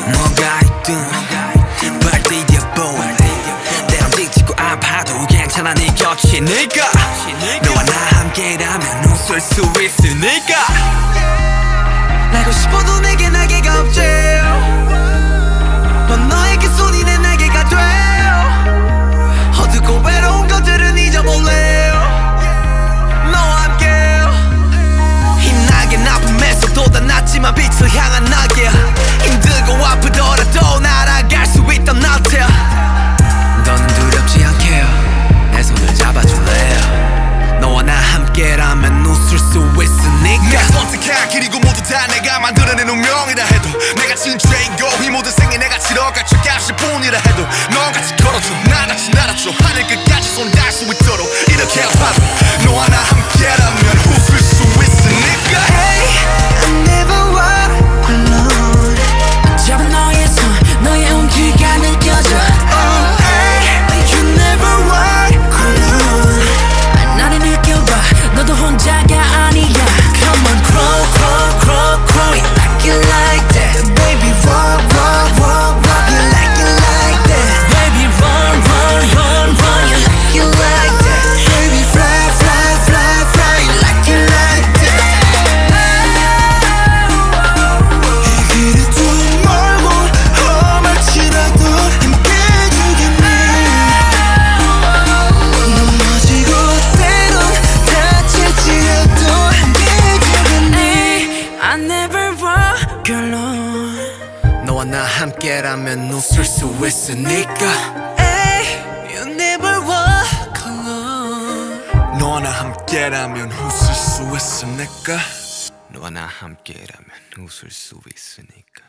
뭐가 있든 발디뎌 보이네. 때론 지치고 아파도 괜찮아 네 곁이니까 너와 나 함께라면 웃을 수 있으니까. 날고 싶어도 내게 날개가 없지. 다 내가 만들어낸 운명이라 해도 내가 지은 죄이고 이 모든 생에 내가 치러갈 죄값일 뿐이라 해도 넌 같이 걸어줘. 나같이 날아줘. 하늘 끝까지 손 닿을 수 있도록 이렇게 아파 alone 너와 나 함께라면 웃을 수 있으니까. Hey, you never walk alone. 너와 나 함께라면 웃을 수 있으니까. 너와 나 함께라면 웃을 수 있으니까